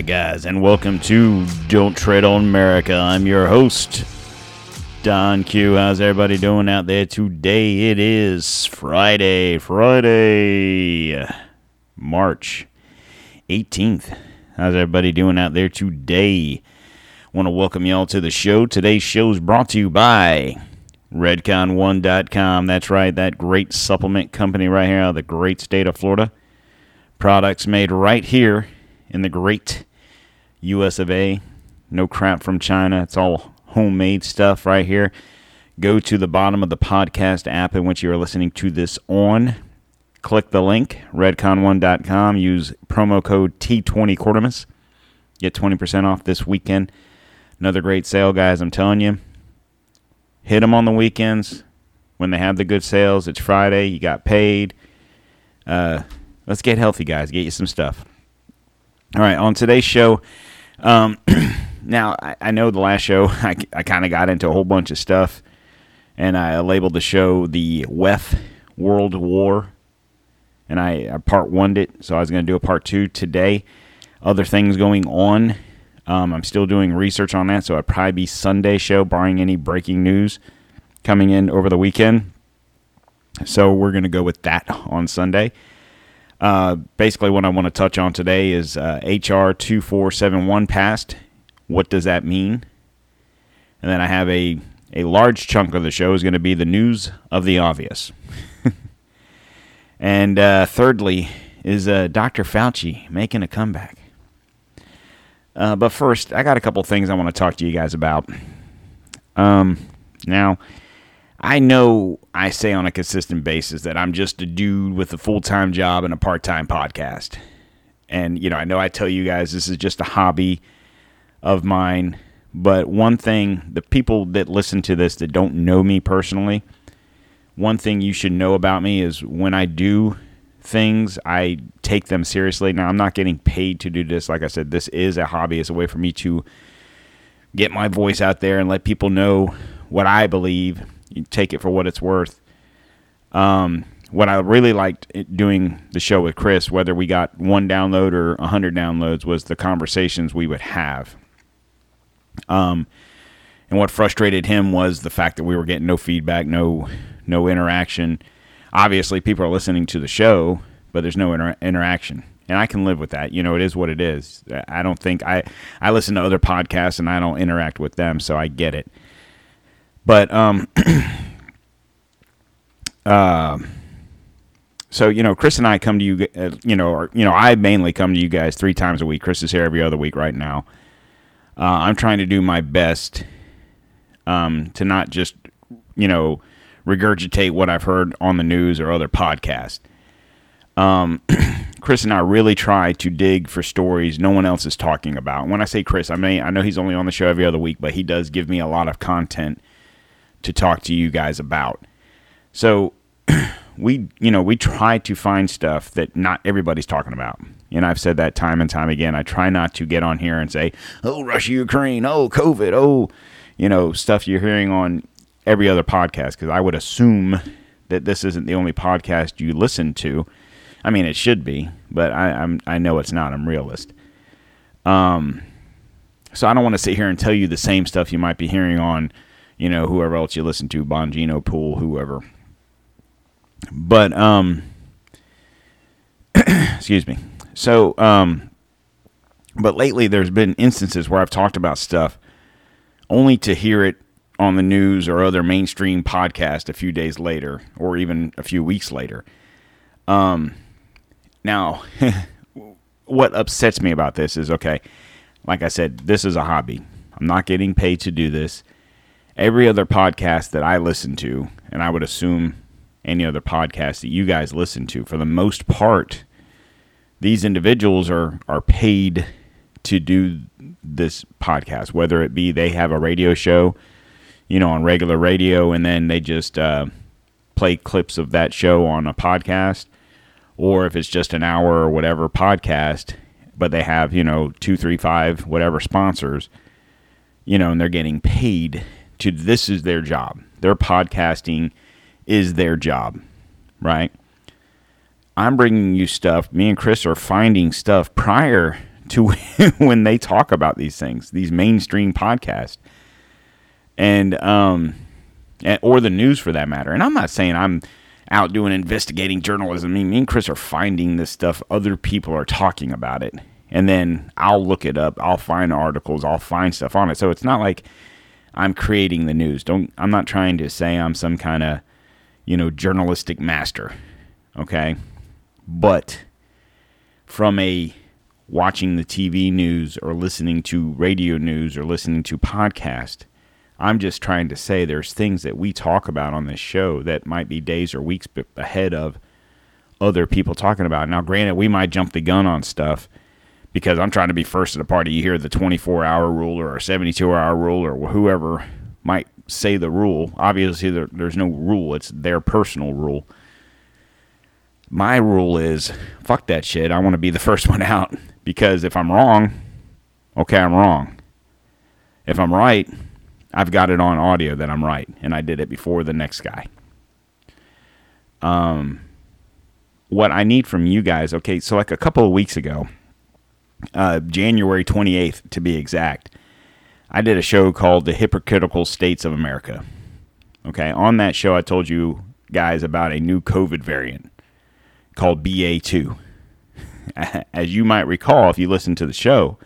Right, guys, and welcome to Don't Tread on America. I'm your host, Don Q. How's everybody doing out there today? It is Friday, Friday, March 18th. How's everybody doing out there today? Want to welcome y'all to the show. Today's show is brought to you by Redcon1.com. That's right, that great supplement company right here out of the great state of Florida. Products made right here in the great US of A. No crap from China. It's all homemade stuff right here. Go to the bottom of the podcast app in which you are listening to this on. Click the link, redcon1.com. Use promo code T20 Quartermas. Get 20% off this weekend. Another great sale, guys. I'm telling you. Hit them on the weekends when they have the good sales. It's Friday. You got paid. Uh, let's get healthy, guys. Get you some stuff. All right, on today's show, um, now I, I, know the last show I, I kind of got into a whole bunch of stuff, and I labeled the show the WEF World War, and I, I part one it, so I was going to do a part two today. Other things going on. Um, I'm still doing research on that, so it'd probably be Sunday show, barring any breaking news coming in over the weekend. So we're going to go with that on Sunday. Uh, basically, what I want to touch on today is uh, HR 2471 passed. What does that mean? And then I have a, a large chunk of the show is going to be the news of the obvious. and uh, thirdly, is uh, Dr. Fauci making a comeback? Uh, but first, I got a couple things I want to talk to you guys about. Um, now, I know I say on a consistent basis that I'm just a dude with a full time job and a part time podcast. And, you know, I know I tell you guys this is just a hobby of mine. But one thing, the people that listen to this that don't know me personally, one thing you should know about me is when I do things, I take them seriously. Now, I'm not getting paid to do this. Like I said, this is a hobby. It's a way for me to get my voice out there and let people know what I believe you take it for what it's worth. Um, what I really liked doing the show with Chris, whether we got one download or a hundred downloads, was the conversations we would have. Um, and what frustrated him was the fact that we were getting no feedback, no no interaction. Obviously, people are listening to the show, but there's no inter- interaction, and I can live with that. You know, it is what it is. I don't think I I listen to other podcasts and I don't interact with them, so I get it. But um, uh, so you know, Chris and I come to you, uh, you know, or you know, I mainly come to you guys three times a week. Chris is here every other week right now. Uh, I'm trying to do my best um, to not just, you know, regurgitate what I've heard on the news or other podcasts. Um, Chris and I really try to dig for stories no one else is talking about. When I say Chris, I mean I know he's only on the show every other week, but he does give me a lot of content to talk to you guys about. So we, you know, we try to find stuff that not everybody's talking about. And I've said that time and time again. I try not to get on here and say, "Oh, Russia, Ukraine, oh, COVID, oh, you know, stuff you're hearing on every other podcast because I would assume that this isn't the only podcast you listen to. I mean, it should be, but I, I'm I know it's not. I'm realist. Um, so I don't want to sit here and tell you the same stuff you might be hearing on you know, whoever else you listen to, Bongino, Pool, whoever. But um excuse me. So um but lately there's been instances where I've talked about stuff only to hear it on the news or other mainstream podcast a few days later or even a few weeks later. Um now what upsets me about this is okay, like I said, this is a hobby. I'm not getting paid to do this every other podcast that I listen to, and I would assume any other podcast that you guys listen to, for the most part, these individuals are are paid to do this podcast, whether it be they have a radio show, you know, on regular radio, and then they just uh, play clips of that show on a podcast, or if it's just an hour or whatever podcast, but they have you know two, three, five, whatever sponsors, you know, and they're getting paid to this is their job. Their podcasting is their job, right? I'm bringing you stuff. Me and Chris are finding stuff prior to when they talk about these things, these mainstream podcasts, and um, or the news for that matter. And I'm not saying I'm out doing investigating journalism. I mean, me and Chris are finding this stuff. Other people are talking about it, and then I'll look it up. I'll find articles. I'll find stuff on it. So it's not like I'm creating the news. Don't. I'm not trying to say I'm some kind of, you know, journalistic master. Okay, but from a watching the TV news or listening to radio news or listening to podcast. I'm just trying to say there's things that we talk about on this show that might be days or weeks ahead of other people talking about. Now, granted, we might jump the gun on stuff because I'm trying to be first at the party. You hear the 24 hour rule or a 72 hour rule or whoever might say the rule. Obviously, there, there's no rule, it's their personal rule. My rule is fuck that shit. I want to be the first one out because if I'm wrong, okay, I'm wrong. If I'm right, I've got it on audio that I'm right, and I did it before the next guy. Um, what I need from you guys, okay, so like a couple of weeks ago, uh, January 28th to be exact, I did a show called The Hypocritical States of America. Okay, on that show, I told you guys about a new COVID variant called BA2. As you might recall, if you listened to the show,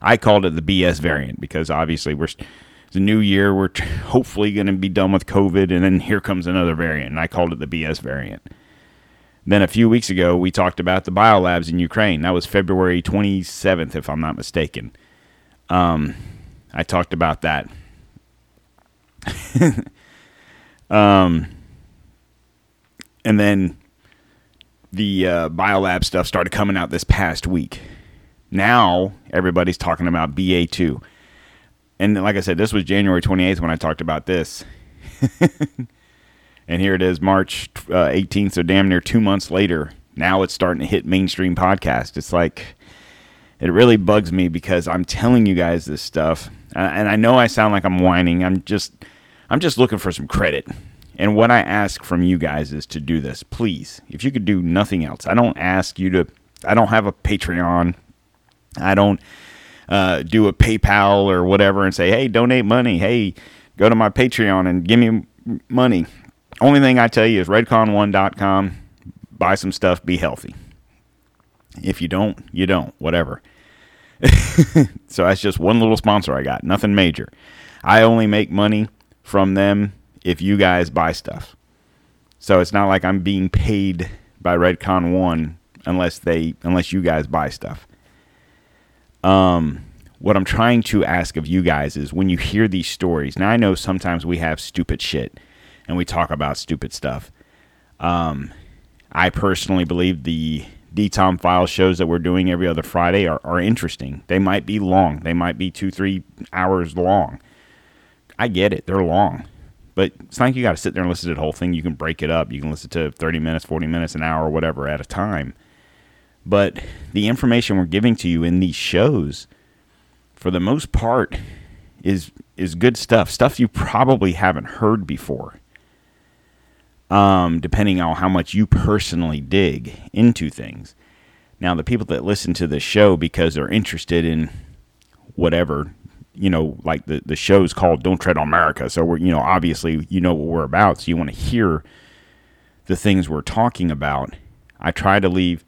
I called it the BS variant because obviously we're it's a new year. We're hopefully going to be done with COVID, and then here comes another variant, and I called it the BS variant. Then a few weeks ago, we talked about the biolabs in Ukraine. That was February 27th, if I'm not mistaken. Um, I talked about that. um, and then the uh, biolab stuff started coming out this past week. Now everybody's talking about BA2. And like I said, this was January 28th when I talked about this. and here it is, March uh, 18th, so damn near two months later. Now it's starting to hit mainstream podcast. It's like, it really bugs me because I'm telling you guys this stuff. And I know I sound like I'm whining. I'm just, I'm just looking for some credit. And what I ask from you guys is to do this, please. If you could do nothing else, I don't ask you to. I don't have a Patreon. I don't uh, do a PayPal or whatever and say, "Hey, donate money. Hey, go to my Patreon and give me money." Only thing I tell you is redcon1.com. Buy some stuff. Be healthy. If you don't, you don't. Whatever. so that's just one little sponsor I got. Nothing major. I only make money from them if you guys buy stuff. So it's not like I'm being paid by Redcon One unless they unless you guys buy stuff. Um, what I'm trying to ask of you guys is when you hear these stories. Now I know sometimes we have stupid shit and we talk about stupid stuff. Um, I personally believe the DTOM file shows that we're doing every other Friday are, are interesting. They might be long. They might be two, three hours long. I get it. They're long. But it's not like you got to sit there and listen to the whole thing. You can break it up. You can listen to 30 minutes, 40 minutes, an hour, whatever at a time. But the information we're giving to you in these shows, for the most part, is is good stuff. Stuff you probably haven't heard before. Um, depending on how much you personally dig into things. Now, the people that listen to the show because they're interested in whatever you know, like the the show's called "Don't Tread on America," so we're you know obviously you know what we're about, so you want to hear the things we're talking about. I try to leave.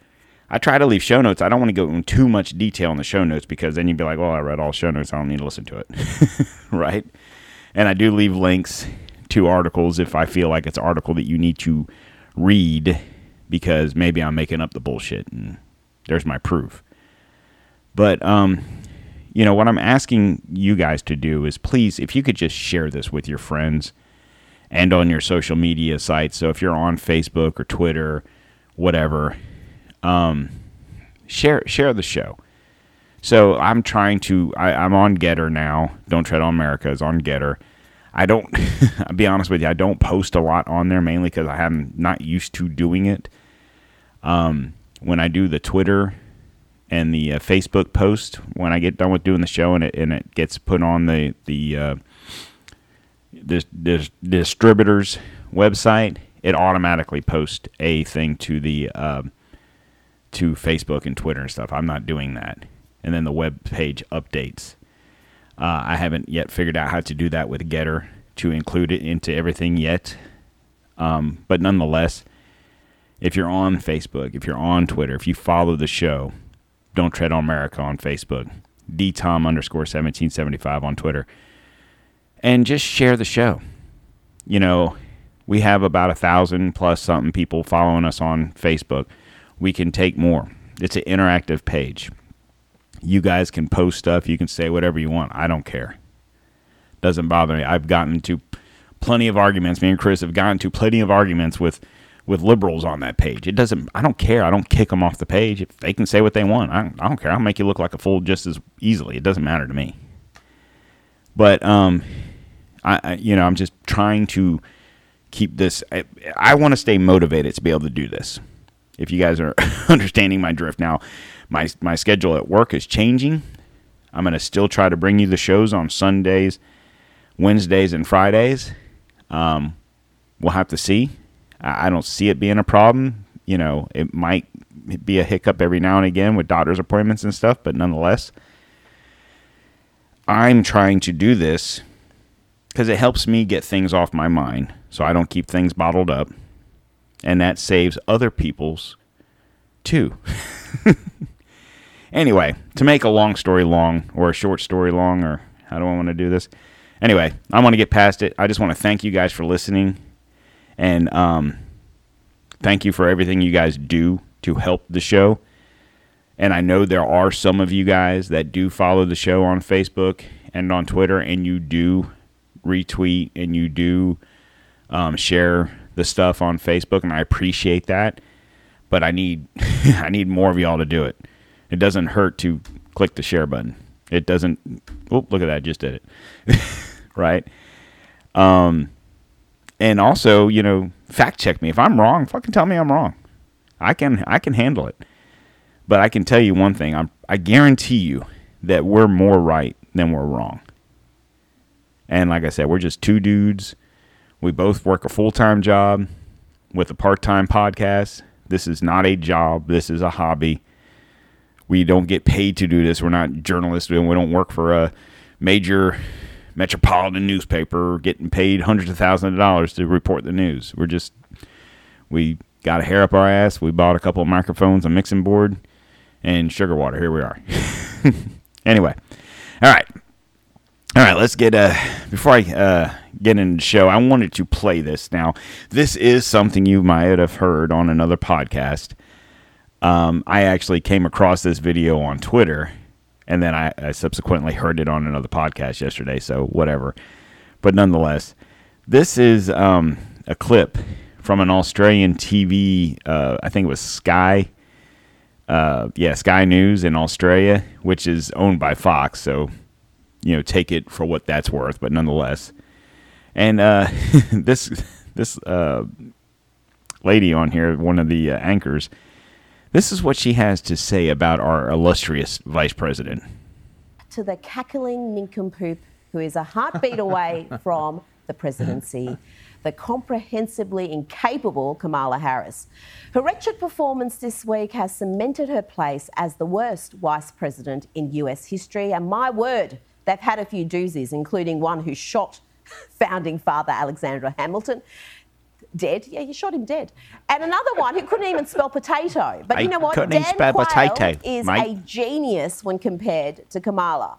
I try to leave show notes. I don't want to go in too much detail in the show notes because then you'd be like, "Well, I read all show notes. I don't need to listen to it," right? And I do leave links to articles if I feel like it's an article that you need to read because maybe I'm making up the bullshit and there's my proof. But um, you know, what I'm asking you guys to do is please, if you could just share this with your friends and on your social media sites. So if you're on Facebook or Twitter, whatever, um, share share the show. So I'm trying to. I, I'm on Gettr now. Don't tread on America is on Gettr. I don't. I'll be honest with you. I don't post a lot on there mainly because I am not used to doing it. Um, when I do the Twitter and the uh, Facebook post when I get done with doing the show and it and it gets put on the the uh, the, the distributor's website, it automatically posts a thing to the uh, to Facebook and Twitter and stuff. I'm not doing that. and then the web page updates. Uh, I haven't yet figured out how to do that with Gettr to include it into everything yet. Um, but nonetheless, if you're on Facebook, if you're on Twitter, if you follow the show, don't tread on America on Facebook, dtom underscore 1775 on Twitter, and just share the show. You know, we have about a thousand plus something people following us on Facebook. We can take more. It's an interactive page. You guys can post stuff. You can say whatever you want. I don't care. Doesn't bother me. I've gotten to plenty of arguments. Me and Chris have gotten to plenty of arguments with with liberals on that page. It doesn't. I don't care. I don't kick them off the page. If they can say what they want, I, I don't care. I'll make you look like a fool just as easily. It doesn't matter to me. But um, I, I you know I'm just trying to keep this. I, I want to stay motivated to be able to do this. If you guys are understanding my drift now, my my schedule at work is changing. I'm going to still try to bring you the shows on Sundays, Wednesdays, and Fridays. Um, we'll have to see. I, I don't see it being a problem. You know, it might be a hiccup every now and again with daughter's appointments and stuff, but nonetheless, I'm trying to do this because it helps me get things off my mind so I don't keep things bottled up. And that saves other people's too. anyway, to make a long story long or a short story long, or how do I want to do this? Anyway, I want to get past it. I just want to thank you guys for listening. And um, thank you for everything you guys do to help the show. And I know there are some of you guys that do follow the show on Facebook and on Twitter, and you do retweet and you do um, share the stuff on Facebook, and I appreciate that. But I need I need more of y'all to do it. It doesn't hurt to click the share button. It doesn't. Oh, look at that! Just did it. right. Um, and also, you know, fact check me if I'm wrong. Fucking tell me I'm wrong. I can I can handle it. But I can tell you one thing. I'm I guarantee you that we're more right than we're wrong. And like I said, we're just two dudes we both work a full time job with a part time podcast. This is not a job, this is a hobby. We don't get paid to do this. We're not journalists. We don't work for a major metropolitan newspaper getting paid hundreds of thousands of dollars to report the news. We're just, we got a hair up our ass. We bought a couple of microphones, a mixing board, and sugar water. Here we are. anyway, all right. All right, let's get uh before I uh get into the show, I wanted to play this. Now, this is something you might have heard on another podcast. Um, I actually came across this video on Twitter, and then I, I subsequently heard it on another podcast yesterday. So whatever, but nonetheless, this is um, a clip from an Australian TV. Uh, I think it was Sky. Uh, yeah, Sky News in Australia, which is owned by Fox. So you know, take it for what that's worth, but nonetheless. And uh, this this uh, lady on here, one of the uh, anchors, this is what she has to say about our illustrious vice president. To the cackling nincompoop who is a heartbeat away from the presidency, the comprehensively incapable Kamala Harris. Her wretched performance this week has cemented her place as the worst vice president in US history, and my word, They've had a few doozies, including one who shot founding father Alexander Hamilton dead. Yeah, you shot him dead. And another one who couldn't even spell potato. But you know what? Dan spell Quayle potato, is mate. a genius when compared to Kamala.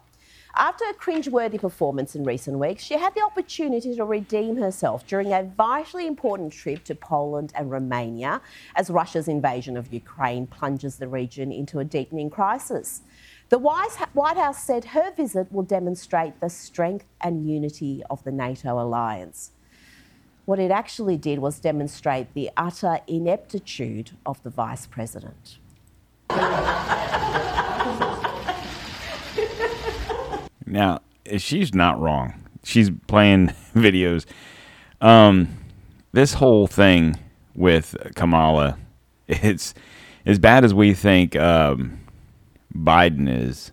After a cringe-worthy performance in recent weeks, she had the opportunity to redeem herself during a vitally important trip to Poland and Romania as Russia's invasion of Ukraine plunges the region into a deepening crisis. The White House said her visit will demonstrate the strength and unity of the NATO alliance. What it actually did was demonstrate the utter ineptitude of the Vice President. now, she's not wrong. She's playing videos. Um, this whole thing with Kamala, it's as bad as we think. Um, Biden is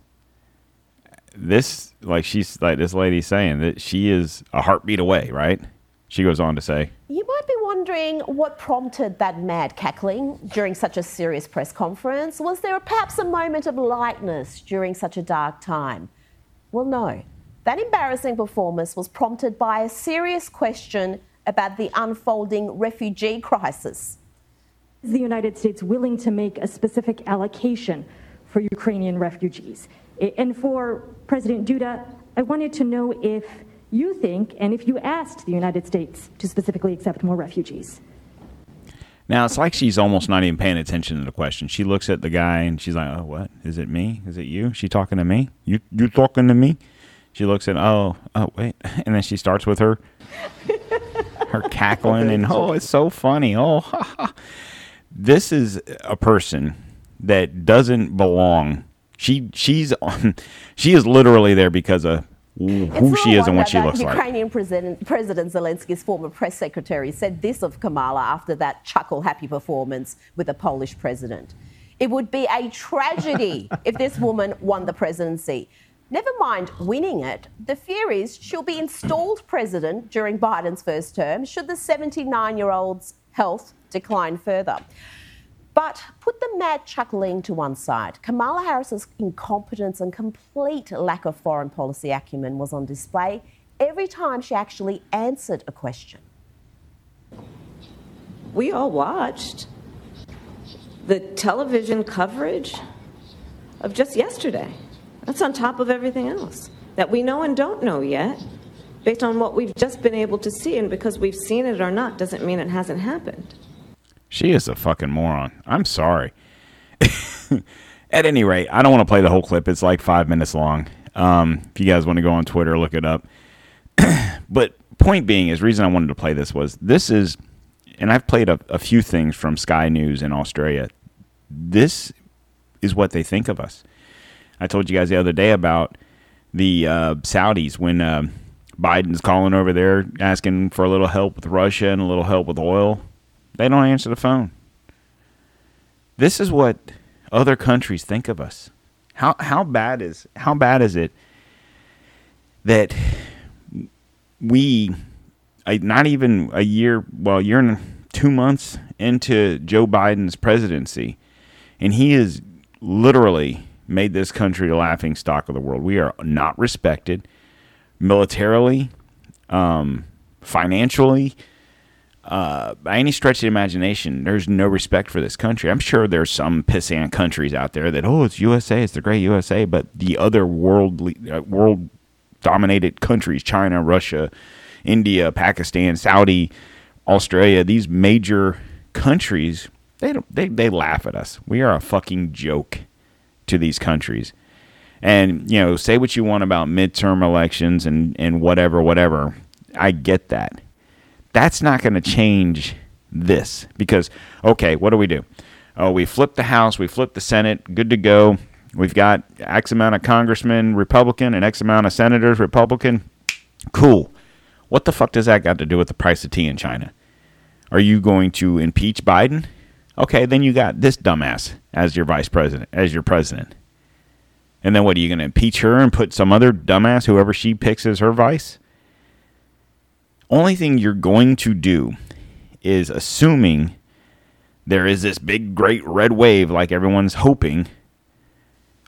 this like she's like this lady saying that she is a heartbeat away, right? She goes on to say, You might be wondering what prompted that mad cackling during such a serious press conference. Was there perhaps a moment of lightness during such a dark time? Well, no. That embarrassing performance was prompted by a serious question about the unfolding refugee crisis. Is the United States willing to make a specific allocation for Ukrainian refugees? And for President Duda, I wanted to know if you think and if you asked the United States to specifically accept more refugees. Now it's like she's almost not even paying attention to the question. She looks at the guy and she's like, "Oh, what? Is it me? Is it you? She talking to me? You you talking to me?" She looks at, "Oh, oh, wait," and then she starts with her her cackling and oh, it's so funny. Oh, this is a person that doesn't belong. She she's on, she is literally there because of Mm-hmm. who she is and what she looks Ukrainian like. Ukrainian President, President Zelensky's former press secretary said this of Kamala after that chuckle happy performance with the Polish president. It would be a tragedy if this woman won the presidency. Never mind winning it, the fear is she'll be installed president during Biden's first term should the 79 year old's health decline further. But put the mad chuckling to one side. Kamala Harris's incompetence and complete lack of foreign policy acumen was on display every time she actually answered a question. We all watched the television coverage of just yesterday. That's on top of everything else that we know and don't know yet, based on what we've just been able to see. And because we've seen it or not doesn't mean it hasn't happened. She is a fucking moron. I'm sorry. At any rate, I don't want to play the whole clip. It's like five minutes long. Um, if you guys want to go on Twitter, look it up. but point being is, reason I wanted to play this was this is, and I've played a, a few things from Sky News in Australia. This is what they think of us. I told you guys the other day about the uh, Saudis when uh, Biden's calling over there asking for a little help with Russia and a little help with oil. They don't answer the phone. This is what other countries think of us. How how bad is how bad is it that we not even a year well year and two months into Joe Biden's presidency and he has literally made this country the laughing stock of the world. We are not respected militarily, um, financially, uh, by any stretch of the imagination, there's no respect for this country. I'm sure there's some pissant countries out there that, oh, it's USA, it's the great USA, but the other world uh, world dominated countries, China, Russia, India, Pakistan, Saudi, Australia, these major countries, they don't they, they laugh at us. We are a fucking joke to these countries. And, you know, say what you want about midterm elections and, and whatever, whatever. I get that that's not going to change this because, okay, what do we do? Oh, we flip the House, we flip the Senate, good to go. We've got X amount of congressmen Republican and X amount of senators Republican. Cool. What the fuck does that got to do with the price of tea in China? Are you going to impeach Biden? Okay, then you got this dumbass as your vice president, as your president. And then what are you going to impeach her and put some other dumbass, whoever she picks as her vice? Only thing you're going to do is assuming there is this big, great red wave like everyone's hoping.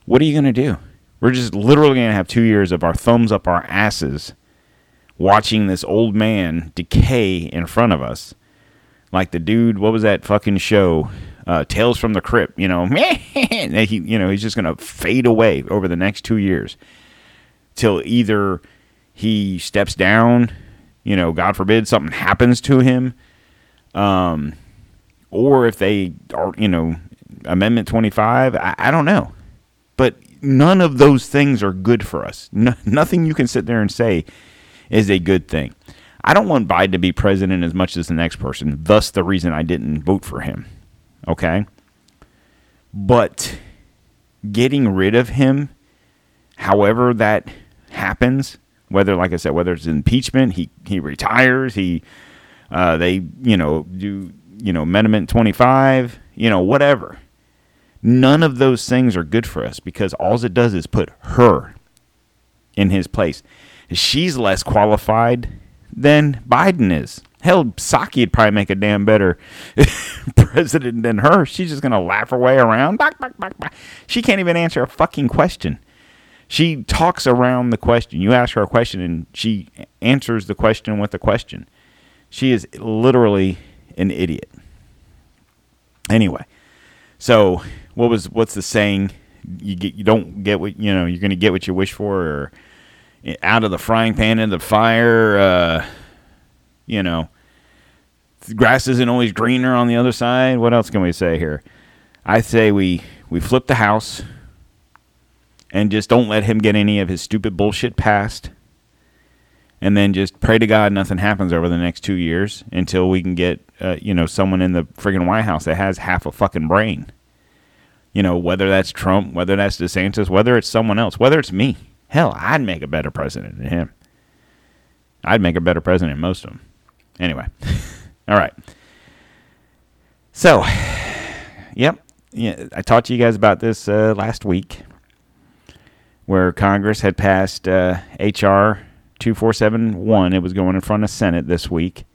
What are you going to do? We're just literally going to have two years of our thumbs up our asses watching this old man decay in front of us. Like the dude, what was that fucking show? Uh, Tales from the Crypt, you know, he, you know, he's just going to fade away over the next two years till either he steps down you know, God forbid something happens to him, um, or if they are, you know, Amendment 25, I, I don't know. But none of those things are good for us. No, nothing you can sit there and say is a good thing. I don't want Biden to be president as much as the next person, thus, the reason I didn't vote for him. Okay? But getting rid of him, however that happens, whether, like I said, whether it's impeachment, he he retires, he uh, they you know do you know amendment twenty five, you know whatever. None of those things are good for us because all it does is put her in his place. She's less qualified than Biden is. Hell, Psaki would probably make a damn better president than her. She's just gonna laugh her way around. She can't even answer a fucking question. She talks around the question. You ask her a question and she answers the question with a question. She is literally an idiot. Anyway, so what was what's the saying? You get you don't get what you know. You're going to get what you wish for, or out of the frying pan into the fire. Uh, you know, grass isn't always greener on the other side. What else can we say here? I say we we flip the house and just don't let him get any of his stupid bullshit passed. And then just pray to God nothing happens over the next two years until we can get, uh, you know, someone in the friggin' White House that has half a fucking brain. You know, whether that's Trump, whether that's DeSantis, whether it's someone else, whether it's me. Hell, I'd make a better president than him. I'd make a better president than most of them. Anyway, all right. So, yep, yeah, I talked to you guys about this uh, last week, where Congress had passed uh, HR 2471. It was going in front of Senate this week,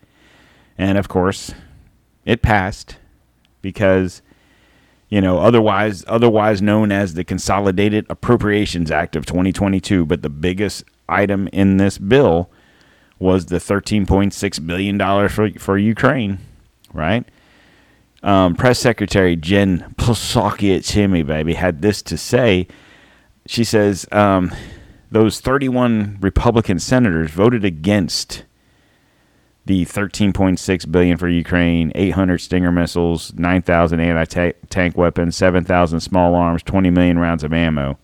and of course, it passed because you know otherwise otherwise known as the Consolidated Appropriations Act of 2022. But the biggest item in this bill was the 13.6 billion dollars for for Ukraine, right? Um, Press Secretary Jen Psaki at Timmy baby had this to say. She says um, those 31 Republican senators voted against the 13.6 billion for Ukraine, 800 Stinger missiles, 9,000 anti-tank weapons, 7,000 small arms, 20 million rounds of ammo.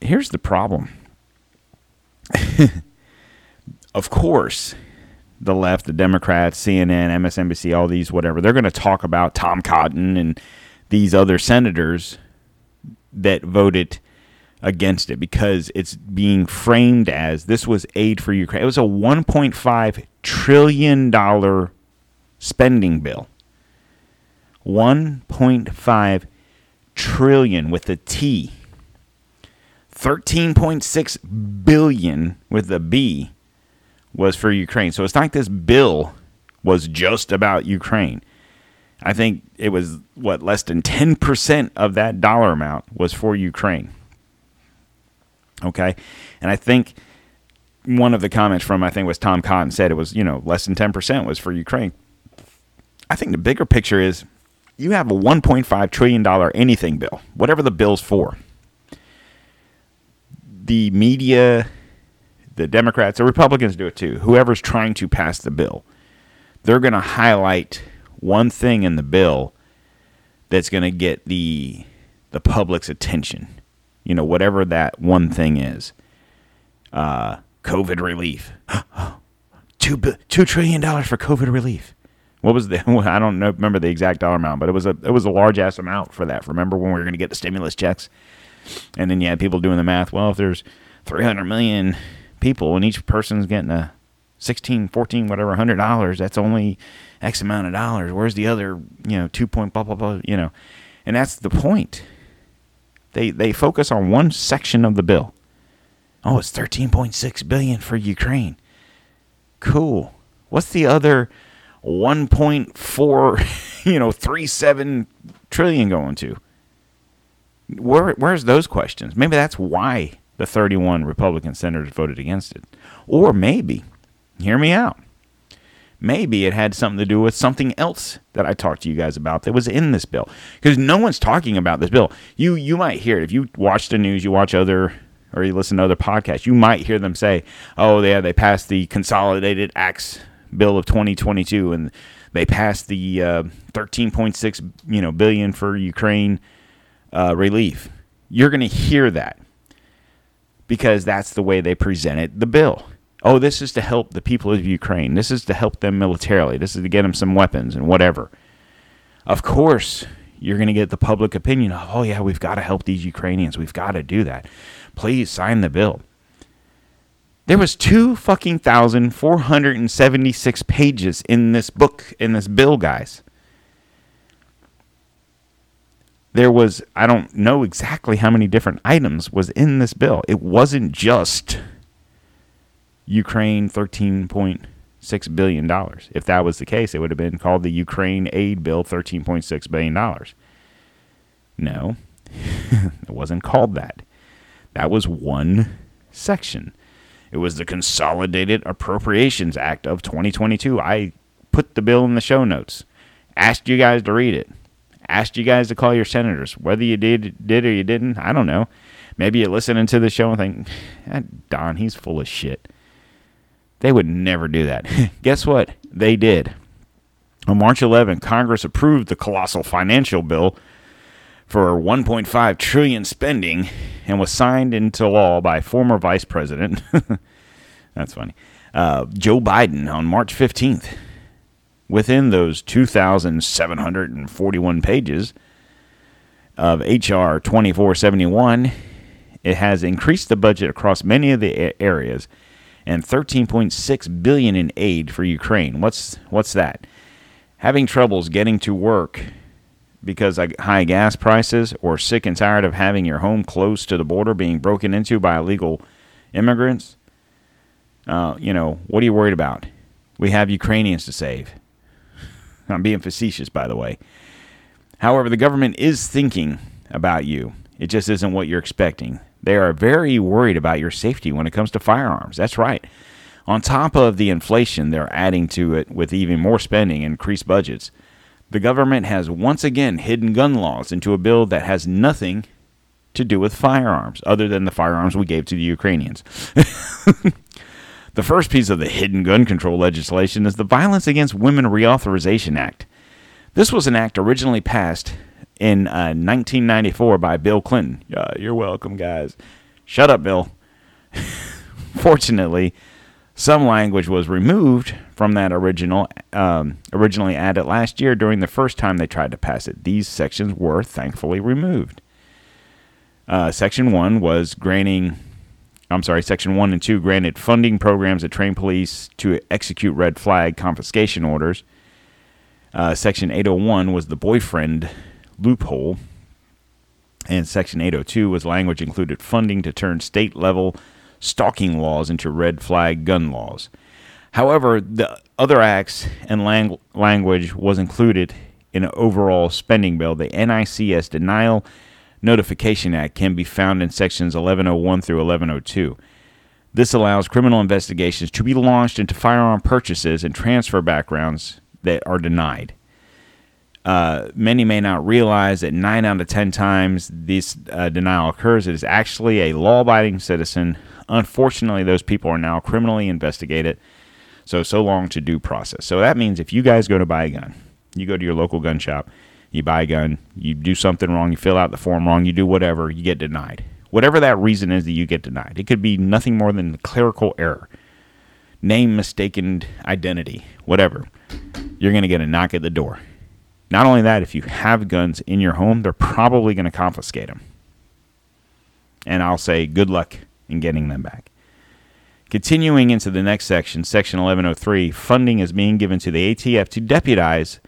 Here's the problem. of course, the left, the Democrats, CNN, MSNBC, all these, whatever, they're going to talk about Tom Cotton and these other senators that voted against it because it's being framed as this was aid for Ukraine. It was a 1.5 trillion dollar spending bill. 1.5 trillion with a T. 13.6 billion with a B was for Ukraine. So it's not like this bill was just about Ukraine. I think it was what less than 10% of that dollar amount was for Ukraine. Okay? And I think one of the comments from I think was Tom Cotton said it was, you know, less than 10% was for Ukraine. I think the bigger picture is you have a 1.5 trillion dollar anything bill, whatever the bill's for. The media the Democrats, the Republicans do it too. Whoever's trying to pass the bill, they're going to highlight one thing in the bill that's going to get the the public's attention. You know, whatever that one thing is. Uh, COVID relief. two two trillion dollars for COVID relief. What was the? I don't know. Remember the exact dollar amount, but it was a it was a large ass amount for that. Remember when we were going to get the stimulus checks, and then you had people doing the math. Well, if there's 300 million people and each person's getting a 16 14 whatever hundred dollars that's only x amount of dollars. Where's the other you know two point blah blah blah you know? And that's the point. They they focus on one section of the bill. Oh it's 13.6 billion for ukraine. Cool. What's the other 1.4 you know 37 trillion going to? Where where's those questions? Maybe that's why the 31 Republican senators voted against it. Or maybe, hear me out, maybe it had something to do with something else that I talked to you guys about that was in this bill. Because no one's talking about this bill. You you might hear it if you watch the news, you watch other or you listen to other podcasts, you might hear them say, "Oh, yeah, they passed the Consolidated Acts Bill of 2022, and they passed the uh, 13.6 you know billion for Ukraine uh, relief." You're going to hear that because that's the way they presented the bill. Oh, this is to help the people of Ukraine. This is to help them militarily. This is to get them some weapons and whatever. Of course, you're going to get the public opinion of, oh, yeah, we've got to help these Ukrainians. We've got to do that. Please sign the bill. There was two fucking thousand four hundred and seventy six pages in this book in this bill, guys. there was I don't know exactly how many different items was in this bill. It wasn't just Ukraine $13.6 billion. If that was the case, it would have been called the Ukraine Aid Bill $13.6 billion. No, it wasn't called that. That was one section. It was the Consolidated Appropriations Act of 2022. I put the bill in the show notes. Asked you guys to read it. Asked you guys to call your senators. Whether you did did or you didn't, I don't know. Maybe you're listening to the show and think, ah, Don, he's full of shit. They would never do that. Guess what? They did. On March 11, Congress approved the colossal financial bill for 1.5 trillion spending and was signed into law by former Vice President. that's funny. Uh, Joe Biden on March 15th. Within those 2,741 pages of H.R. 2471, it has increased the budget across many of the areas and 13.6 billion in aid for Ukraine. What's what's that? Having troubles getting to work because of high gas prices or sick and tired of having your home close to the border being broken into by illegal immigrants? Uh, you know, what are you worried about? We have Ukrainians to save. I'm being facetious, by the way. However, the government is thinking about you. It just isn't what you're expecting. They are very worried about your safety when it comes to firearms. That's right. On top of the inflation they're adding to it with even more spending and increased budgets, the government has once again hidden gun laws into a bill that has nothing to do with firearms other than the firearms we gave to the Ukrainians. the first piece of the hidden gun control legislation is the Violence Against Women Reauthorization Act. This was an act originally passed in uh, 1994 by Bill Clinton. Uh, you're welcome, guys. Shut up, Bill. Fortunately, some language was removed from that original, um, originally added last year during the first time they tried to pass it. These sections were thankfully removed. Uh, section 1 was granting, I'm sorry, Section 1 and 2 granted funding programs that train police to execute red flag confiscation orders. Uh, section 801 was the boyfriend loophole. And Section 802 was language included funding to turn state level stalking laws into red flag gun laws. However, the other acts and lang- language was included in an overall spending bill. The NICS Denial Notification Act can be found in sections 1101 through 1102. This allows criminal investigations to be launched into firearm purchases and transfer backgrounds that are denied. Uh, many may not realize that nine out of ten times this uh, denial occurs, it is actually a law abiding citizen. Unfortunately, those people are now criminally investigated. So, so long to due process. So that means if you guys go to buy a gun, you go to your local gun shop, you buy a gun, you do something wrong, you fill out the form wrong, you do whatever, you get denied. Whatever that reason is that you get denied, it could be nothing more than clerical error, name mistaken identity, whatever. You're going to get a knock at the door. Not only that, if you have guns in your home, they're probably going to confiscate them. And I'll say good luck in getting them back. Continuing into the next section, section 1103, funding is being given to the ATF to deputize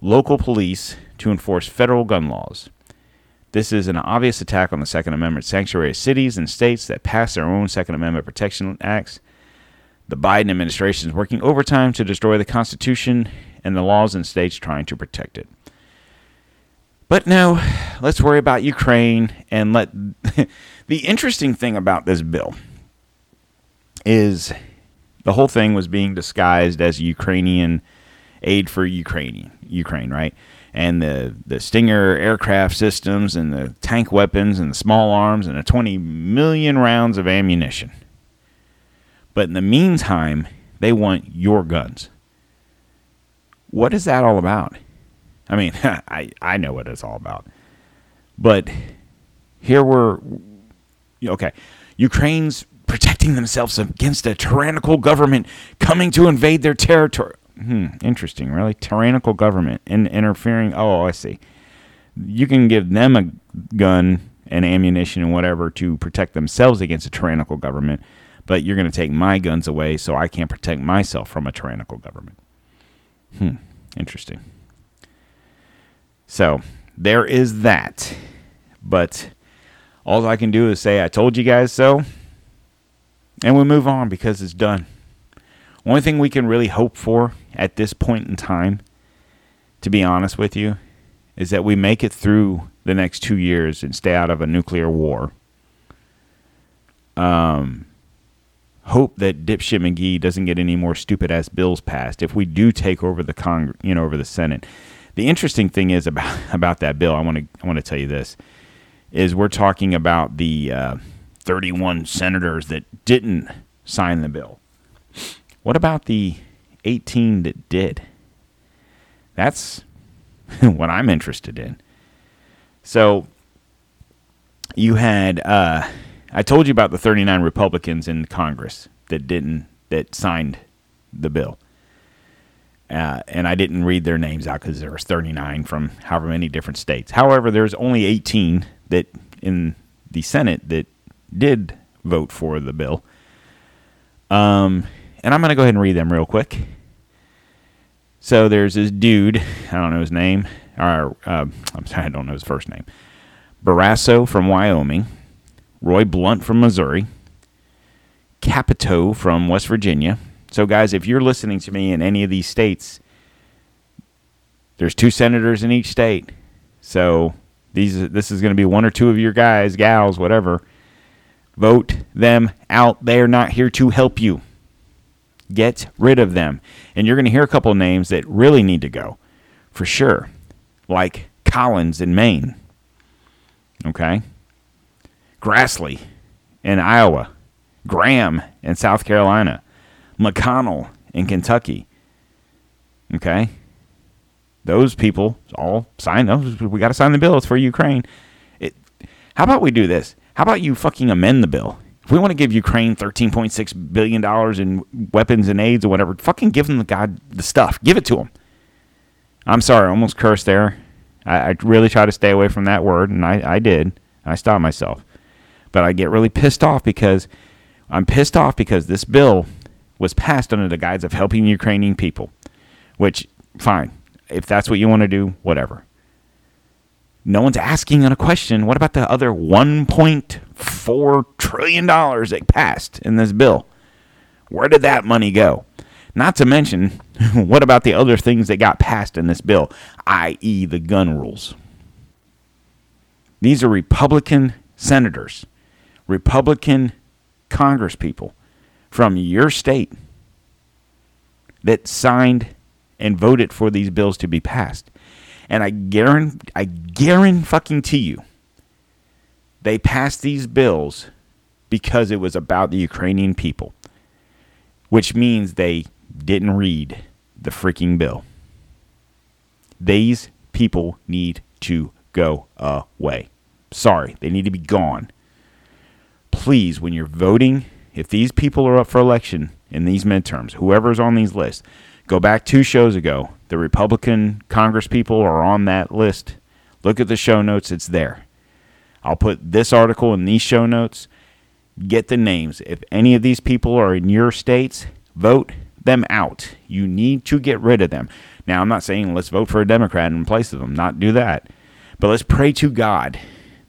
local police to enforce federal gun laws. This is an obvious attack on the Second Amendment sanctuary cities and states that pass their own Second Amendment protection acts. The Biden administration is working overtime to destroy the Constitution and the laws in states trying to protect it. But no, let's worry about Ukraine and let the interesting thing about this bill is the whole thing was being disguised as Ukrainian aid for Ukraine, Ukraine, right? And the the Stinger aircraft systems and the tank weapons and the small arms and the 20 million rounds of ammunition. But in the meantime, they want your guns. What is that all about? I mean, I, I know what it's all about. But here we're, okay, Ukraine's protecting themselves against a tyrannical government coming to invade their territory. Hmm, interesting, really? Tyrannical government and interfering. Oh, I see. You can give them a gun and ammunition and whatever to protect themselves against a tyrannical government, but you're going to take my guns away so I can't protect myself from a tyrannical government. Hmm, interesting. So there is that. But all I can do is say, I told you guys so. and we move on because it's done. Only thing we can really hope for at this point in time, to be honest with you, is that we make it through the next two years and stay out of a nuclear war. Um, hope that dipshit McGee doesn't get any more stupid ass bills passed if we do take over the Cong, you know, over the Senate. The interesting thing is about about that bill. I want to I want to tell you this is we're talking about the uh, 31 senators that didn't sign the bill. What about the 18 that did? That's what I'm interested in. So you had uh, I told you about the 39 Republicans in Congress that didn't that signed the bill. Uh, and I didn't read their names out because there was 39 from however many different states. However, there's only 18 that in the Senate that did vote for the bill. Um, and I'm going to go ahead and read them real quick. So there's this dude, I don't know his name, or uh, I'm sorry, I don't know his first name. Barrasso from Wyoming, Roy Blunt from Missouri, Capito from West Virginia. So, guys, if you're listening to me in any of these states, there's two senators in each state. So these this is going to be one or two of your guys, gals, whatever. Vote them out. They're not here to help you. Get rid of them. And you're going to hear a couple names that really need to go for sure, like Collins in Maine. Okay? Grassley in Iowa. Graham in South Carolina. McConnell in Kentucky. Okay? Those people all sign those. We got to sign the bill. It's for Ukraine. It, how about we do this? How about you fucking amend the bill? If we want to give Ukraine thirteen point six billion dollars in weapons and aids or whatever, fucking give them the god the stuff. Give it to them. I'm sorry, I almost cursed there. I, I really try to stay away from that word, and I, I did. I stopped myself. But I get really pissed off because I'm pissed off because this bill was passed under the guise of helping Ukrainian people, which, fine. If that's what you want to do, whatever. No one's asking on a question. What about the other $1.4 trillion that passed in this bill? Where did that money go? Not to mention, what about the other things that got passed in this bill, i.e., the gun rules? These are Republican senators, Republican congresspeople from your state that signed and voted for these bills to be passed. And I guarantee, I guarantee fucking to you, they passed these bills because it was about the Ukrainian people, which means they didn't read the freaking bill. These people need to go away. Sorry, they need to be gone. Please, when you're voting, if these people are up for election in these midterms, whoever's on these lists, go back two shows ago. The Republican Congress people are on that list. Look at the show notes, it's there. I'll put this article in these show notes. Get the names. If any of these people are in your states, vote them out. You need to get rid of them. Now, I'm not saying let's vote for a Democrat in place of them, not do that. But let's pray to God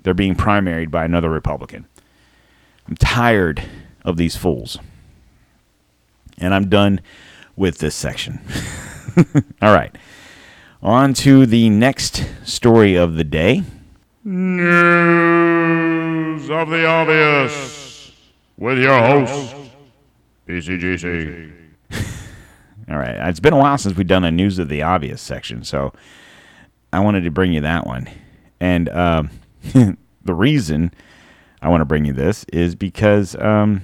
they're being primaried by another Republican. I'm tired of these fools. And I'm done with this section. All right. On to the next story of the day. News of the obvious with your host, PCGC. All right. It's been a while since we've done a news of the obvious section, so I wanted to bring you that one. And um, the reason I want to bring you this is because um,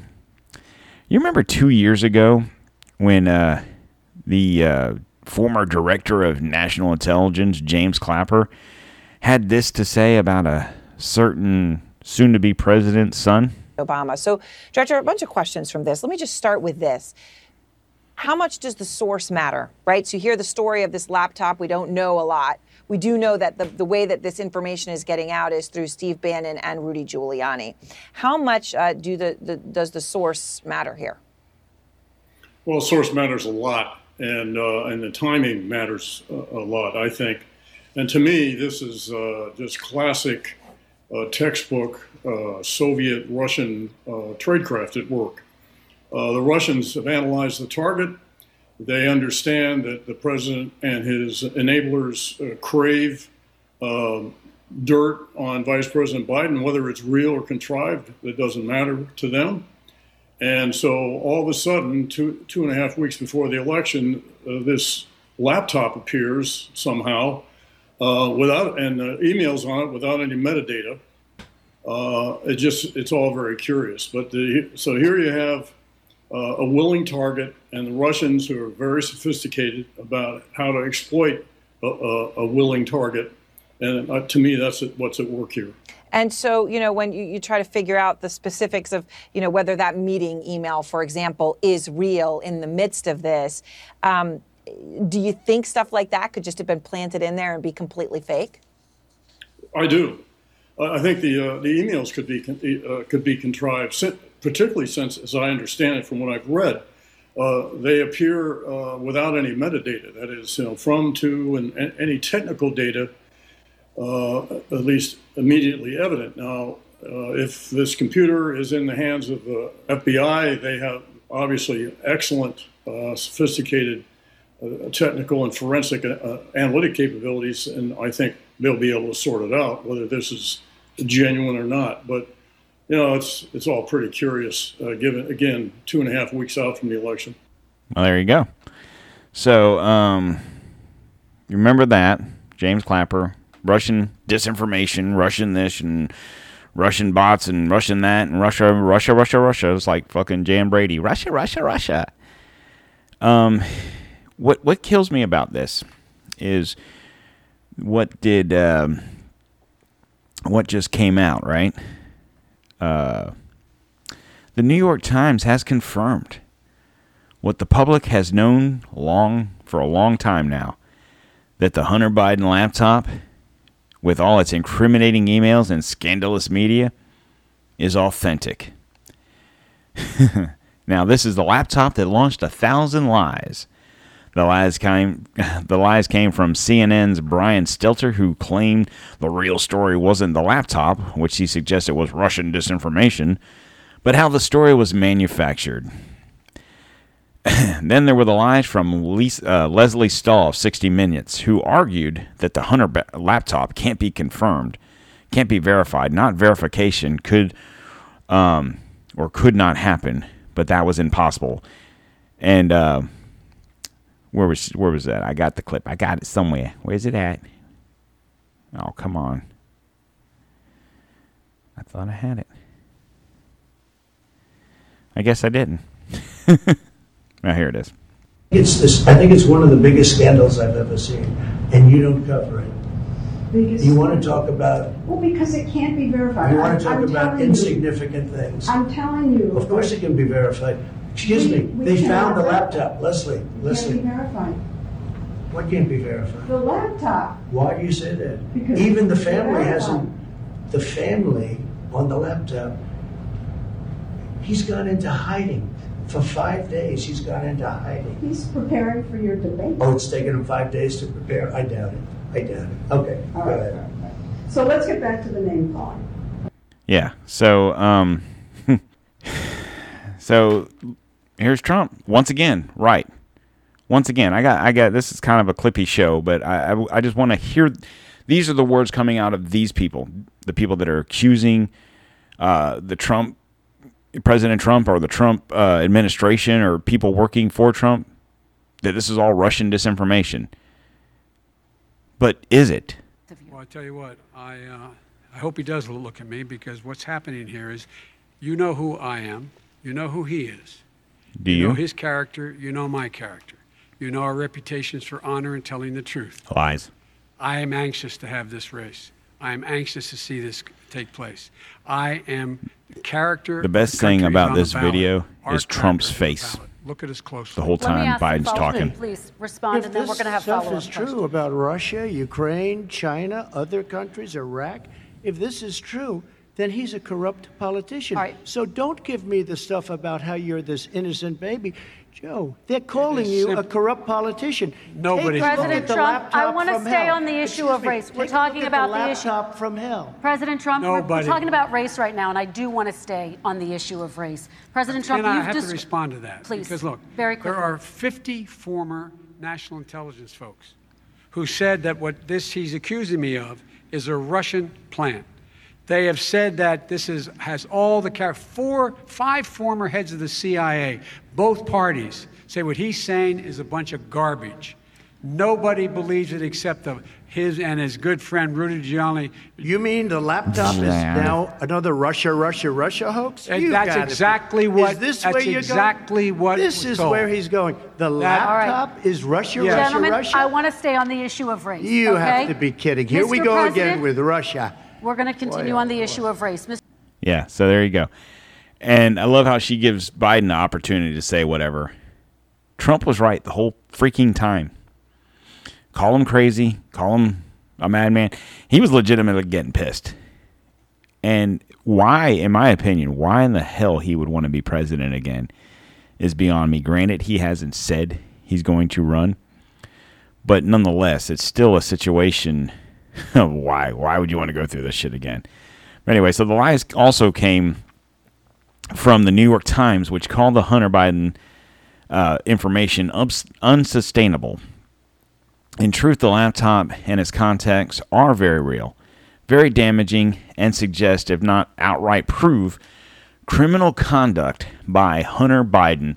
you remember two years ago when uh, the uh, former director of national intelligence, James Clapper, had this to say about a certain soon to be president's son? Obama. So, Director, a bunch of questions from this. Let me just start with this. How much does the source matter, right? So, you hear the story of this laptop. We don't know a lot. We do know that the, the way that this information is getting out is through Steve Bannon and Rudy Giuliani. How much uh, do the, the, does the source matter here? Well, source matters a lot, and uh, and the timing matters a, lot, I think. And to me, this is uh, just classic uh, textbook uh, Soviet Russian uh, tradecraft at work. The Russians have analyzed the target. They understand that the president and his enablers uh, crave uh, dirt on Vice President Biden, whether it's real or contrived, it doesn't matter to them. And so all of a sudden, two, two and a half weeks before the election, uh, this laptop appears somehow uh, without and uh, emails on it without any metadata. Uh, it just it's all very curious. But the, so here you have uh, a willing target, and the Russians who are very sophisticated about how to exploit a, a, a willing target. And uh, to me, that's what's at work here. And so, you know, when you, you, try to figure out the specifics of, you know, whether that meeting email, for example, is real in the midst of this, um, do you think stuff like that could just have been planted in there and be completely fake? I do. I think the uh, the emails could be uh, could be contrived, particularly since, as I understand it from what I've read, uh, they appear uh, without any metadata. That is, you know, from to and, and any technical data uh, at least immediately evident. Now, uh, if this computer is in the hands of the FBI, they have obviously excellent, uh, sophisticated uh, technical and forensic analytic capabilities, and I think they'll be able to sort it out whether this is genuine or not. But you know, it's it's all pretty curious. Uh, given again, two and a half weeks out from the election. Well, there you go. So, um, you remember that James Clapper Russian disinformation, Russian this and Russian bots and Russian that and Russia, Russia, Russia, Russia. It's like fucking Jan Brady. Russia, Russia, Russia. Um, what what kills me about this is what did um, what just came out, right? Uh, the New York Times has confirmed what the public has known long for a long time now that the Hunter Biden laptop with all its incriminating emails and scandalous media, is authentic. now, this is the laptop that launched a thousand lies. The lies came, the lies came from CNN's Brian Stelter, who claimed the real story wasn't the laptop, which he suggested was Russian disinformation, but how the story was manufactured. then there were the lies from uh, Lesley Stahl of 60 Minutes, who argued that the Hunter ba- laptop can't be confirmed, can't be verified. Not verification could um, or could not happen, but that was impossible. And uh, where was where was that? I got the clip. I got it somewhere. Where's it at? Oh, come on. I thought I had it. I guess I didn't. Now here it is. It's this. I think it's one of the biggest scandals I've ever seen, and you don't cover it. Biggest you want to talk about? Well, because it can't be verified. You want to talk I'm about insignificant you, things. I'm telling you. Of course, it can be verified. Excuse we, me. We they found the laptop, Leslie. Leslie. Can't be verified. What can't be verified? The laptop. Why do you say that? Because even the family hasn't. The family on the laptop. He's gone into hiding. For five days, he's gone into hiding. He's preparing for your debate. Oh, it's taken him five days to prepare? I doubt it. I doubt it. Okay, All go right, ahead. Right, right. So let's get back to the name calling. Yeah. So, um, so here's Trump once again. Right. Once again, I got, I got. This is kind of a clippy show, but I, I, I just want to hear. These are the words coming out of these people, the people that are accusing uh, the Trump President Trump or the Trump uh, administration or people working for Trump that this is all Russian disinformation. But is it? Well, I tell you what, I, uh, I hope he does look at me because what's happening here is you know who I am, you know who he is. Do you? You know his character, you know my character. You know our reputations for honor and telling the truth. Lies. I am anxious to have this race. I am anxious to see this take place. I am character. The best thing about this video is Trump's face. Look at us closely. The whole time Biden's talking. Please respond, if and then we're going to have follow-up If this stuff is true about Russia, Ukraine, China, other countries, Iraq, if this is true, then he's a corrupt politician. All right. So don't give me the stuff about how you're this innocent baby. Joe, they're calling you a corrupt politician. Nobody- Take President the Trump, I wanna stay hell. on the issue Excuse of me, race. We're take a talking look at about the the issue- from hell. President Trump, we're, we're talking about race right now, and I do want to stay on the issue of race. President Trump, And I you've have just to respond to that. Please, Because look, very there are 50 former national intelligence folks who said that what this he's accusing me of is a Russian plant. They have said that this is has all the char- four, five former heads of the CIA, both parties say what he's saying is a bunch of garbage. Nobody believes it except the, his and his good friend Rudy Giuliani. You mean the laptop is now another Russia, Russia, Russia hoax? And You that's gotta be- exactly what- Is this that's where you're exactly going? what This is told. where he's going. The That- All right. laptop is Russia, Yes. Russia, Gentlemen, Russia. I want to stay on the issue of race. you have to be kidding. Here we Mr. go again with Russia. We're going to continue on the issue uh, of race. Mr. Yeah, so there you go. And I love how she gives Biden the opportunity to say whatever. Trump was right the whole freaking time. Call him crazy, call him a madman. He was legitimately getting pissed. And why, in my opinion, why in the hell he would want to be president again is beyond me. Granted, he hasn't said he's going to run, but nonetheless, it's still a situation why. Why would you want to go through this shit again? Anyway, so the lies also came from the New York Times, which called the Hunter Biden uh, information ups- unsustainable. In truth, the laptop and its contacts are very real, very damaging, and suggest, if not outright prove, criminal conduct by Hunter Biden.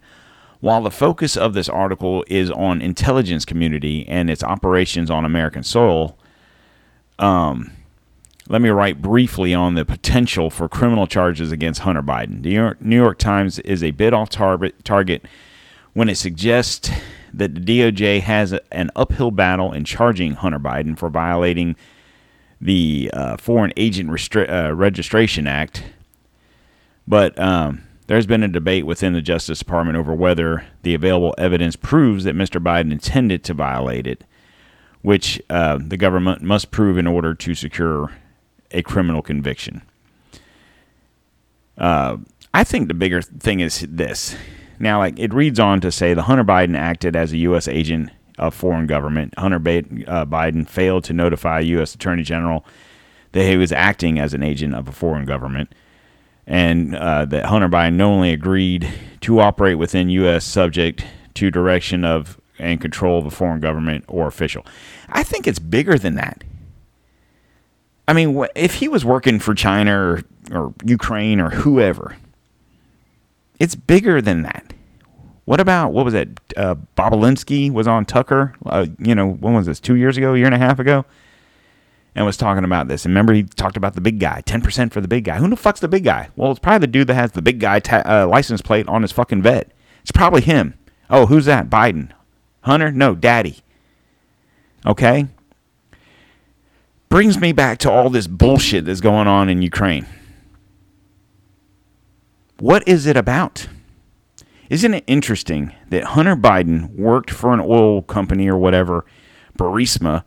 While the focus of this article is on intelligence community and its operations on American soil, let me write briefly on the potential for criminal charges against Hunter Biden. The New York, New York Times is a bit off target, target when it suggests that the DOJ has a- an uphill battle in charging Hunter Biden for violating the uh, Foreign Agent Restri- uh, Registration Act. But um, there's been a debate within the Justice Department over whether the available evidence proves that Mr. Biden intended to violate it which uh, the government must prove in order to secure a criminal conviction. Uh, I think the bigger thing is this. Now, like it reads on to say, the Hunter Biden acted as a U.S. agent of foreign government. Hunter uh, Biden failed to notify U.S. Attorney General that he was acting as an agent of a foreign government, and uh, that Hunter Biden knowingly agreed to operate within U.S. subject to direction of and control of a foreign government or official. I think it's bigger than that. I mean, if he was working for China or, or Ukraine or whoever, it's bigger than that. What about what was it? Uh, Bobulinski was on Tucker. Uh, you know, when was this? Two years ago, a year and a half ago, and was talking about this. And remember, he talked about the big guy, ten percent for the big guy. Who the fuck's the big guy? Well, it's probably the dude that has the big guy ta- uh, license plate on his fucking vet. It's probably him. Oh, who's that? Biden, Hunter? No, Daddy. Okay. Brings me back to all this bullshit that's going on in Ukraine. What is it about? Isn't it interesting that Hunter Biden worked for an oil company or whatever, Burisma,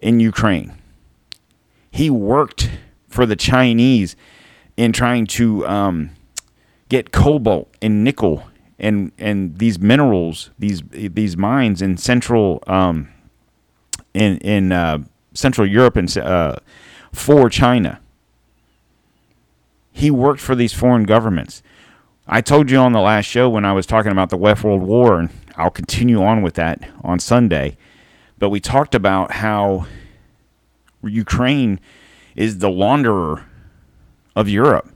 in Ukraine? He worked for the Chinese in trying to um, get cobalt and nickel and and these minerals, these these mines in central um, in in uh, Central Europe and uh, for China. He worked for these foreign governments. I told you on the last show when I was talking about the West World War, and I'll continue on with that on Sunday. But we talked about how Ukraine is the launderer of Europe.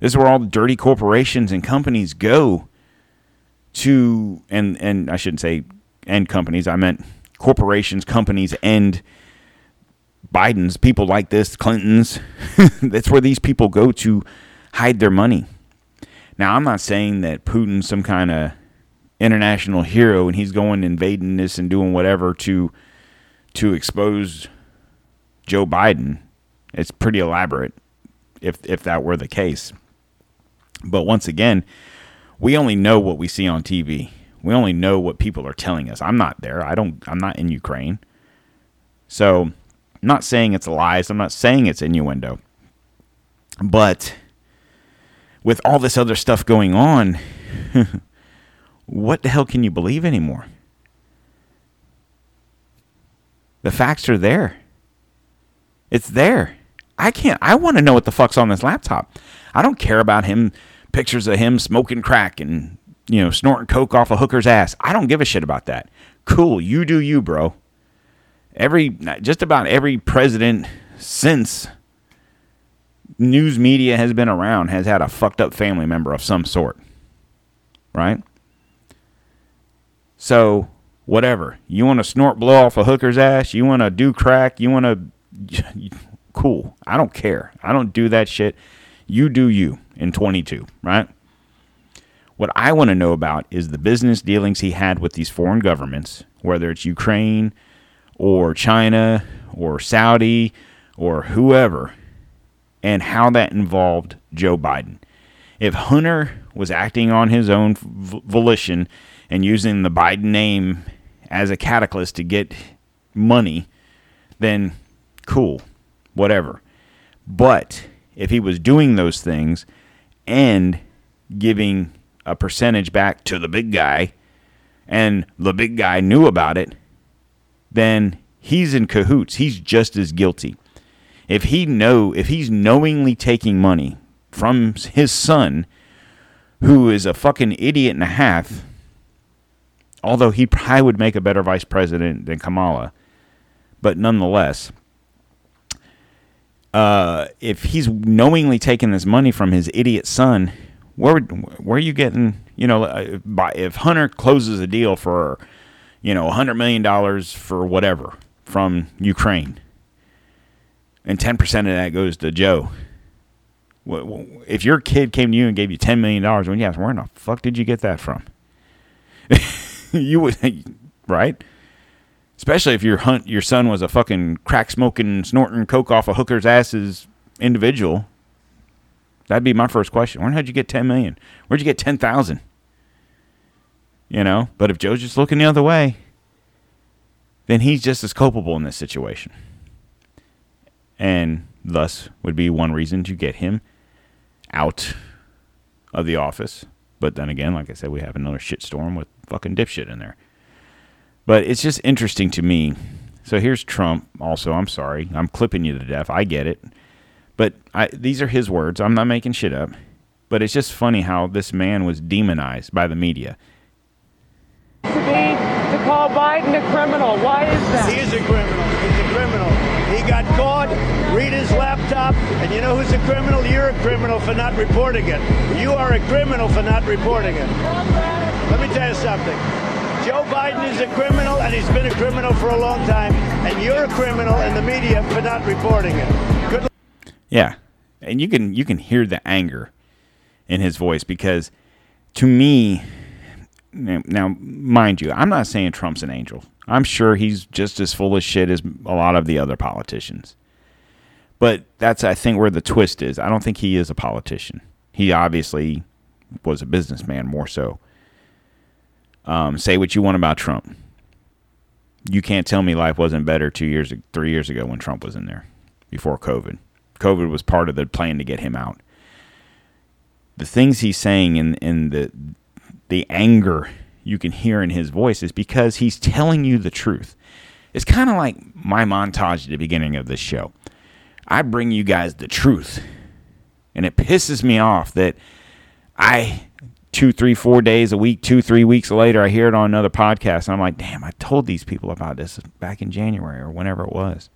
This is where all the dirty corporations and companies go to, and and I shouldn't say and companies. I meant corporations, companies, and Biden's people like this, Clinton's. That's where these people go to hide their money. Now, I'm not saying that Putin's some kind of international hero and he's going invading this and doing whatever to to expose Joe Biden. It's pretty elaborate if if that were the case. But once again, we only know what we see on TV. We only know what people are telling us. I'm not there. I don't I'm not in Ukraine. So, I'm not saying it's lies. I'm not saying it's innuendo. But with all this other stuff going on, what the hell can you believe anymore? The facts are there. It's there. I can't. I want to know what the fuck's on this laptop. I don't care about him pictures of him smoking crack and you know snorting coke off a hooker's ass. I don't give a shit about that. Cool, you do you, bro. Every just about every president since news media has been around has had a fucked up family member of some sort. Right? So, whatever. You want to snort blow off a hooker's ass, you want to do crack, you want to cool. I don't care. I don't do that shit. You do you in 22, right? What I want to know about is the business dealings he had with these foreign governments, whether it's Ukraine or China or Saudi or whoever, and how that involved Joe Biden. If Hunter was acting on his own volition and using the Biden name as a catalyst to get money, then cool, whatever. But if he was doing those things and giving a percentage back to the big guy and the big guy knew about it, then he's in cahoots. He's just as guilty. If he know if he's knowingly taking money from his son who is a fucking idiot and a half, although he probably would make a better vice president than Kamala, but nonetheless, uh, if he's knowingly taking this money from his idiot son, where where are you getting? You know, uh, by, if Hunter closes a deal for, you know, hundred million dollars for whatever from Ukraine, and ten percent of that goes to Joe. If your kid came to you and gave you ten million dollars, when you ask, where in the fuck did you get that from? you would, right? Especially if your hunt your son was a fucking crack smoking, snorting coke off a hooker's asses individual. That'd be my first question. Where'd you get ten million? Where'd you get ten thousand? You know, but if Joe's just looking the other way, then he's just as culpable in this situation. And thus would be one reason to get him out of the office. But then again, like I said, we have another shitstorm with fucking dipshit in there. But it's just interesting to me. So here's Trump. Also, I'm sorry, I'm clipping you to death. I get it, but I, these are his words. I'm not making shit up. But it's just funny how this man was demonized by the media. To be to call Biden a criminal. Why is that? He is a criminal. He's a criminal. He got caught. Read his laptop, and you know who's a criminal? You're a criminal for not reporting it. You are a criminal for not reporting it. Let me tell you something. Joe Biden is a criminal, and he's been a criminal for a long time, and you're a criminal in the media for not reporting it. Yeah, and you can you can hear the anger in his voice because, to me, now mind you, I'm not saying Trump's an angel. I'm sure he's just as full of shit as a lot of the other politicians. But that's I think where the twist is. I don't think he is a politician. He obviously was a businessman more so. Um, say what you want about Trump. You can't tell me life wasn't better two years, three years ago when Trump was in there before COVID. COVID was part of the plan to get him out. The things he's saying and the the anger you can hear in his voice is because he's telling you the truth. It's kind of like my montage at the beginning of this show. I bring you guys the truth, and it pisses me off that I two, three, four days a week, two, three weeks later, I hear it on another podcast, and I'm like, damn, I told these people about this back in January or whenever it was.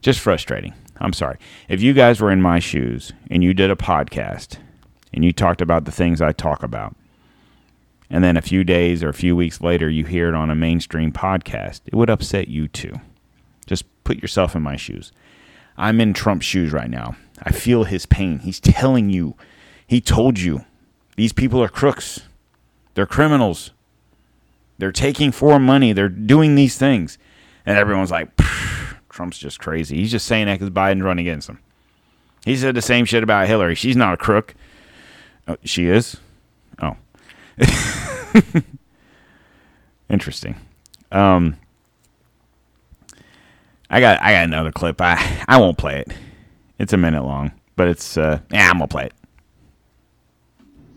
Just frustrating. I'm sorry. If you guys were in my shoes and you did a podcast and you talked about the things I talk about, and then a few days or a few weeks later you hear it on a mainstream podcast, it would upset you too. Just put yourself in my shoes. I'm in Trump's shoes right now. I feel his pain. He's telling you, he told you, these people are crooks. They're criminals. They're taking foreign money. They're doing these things. And everyone's like, Trump's just crazy. He's just saying that because Biden's running against him. He said the same shit about Hillary. She's not a crook. Oh, she is? Oh. Interesting. Um, I got I got another clip. I I won't play it. It's a minute long, but it's uh yeah, I'm gonna play it.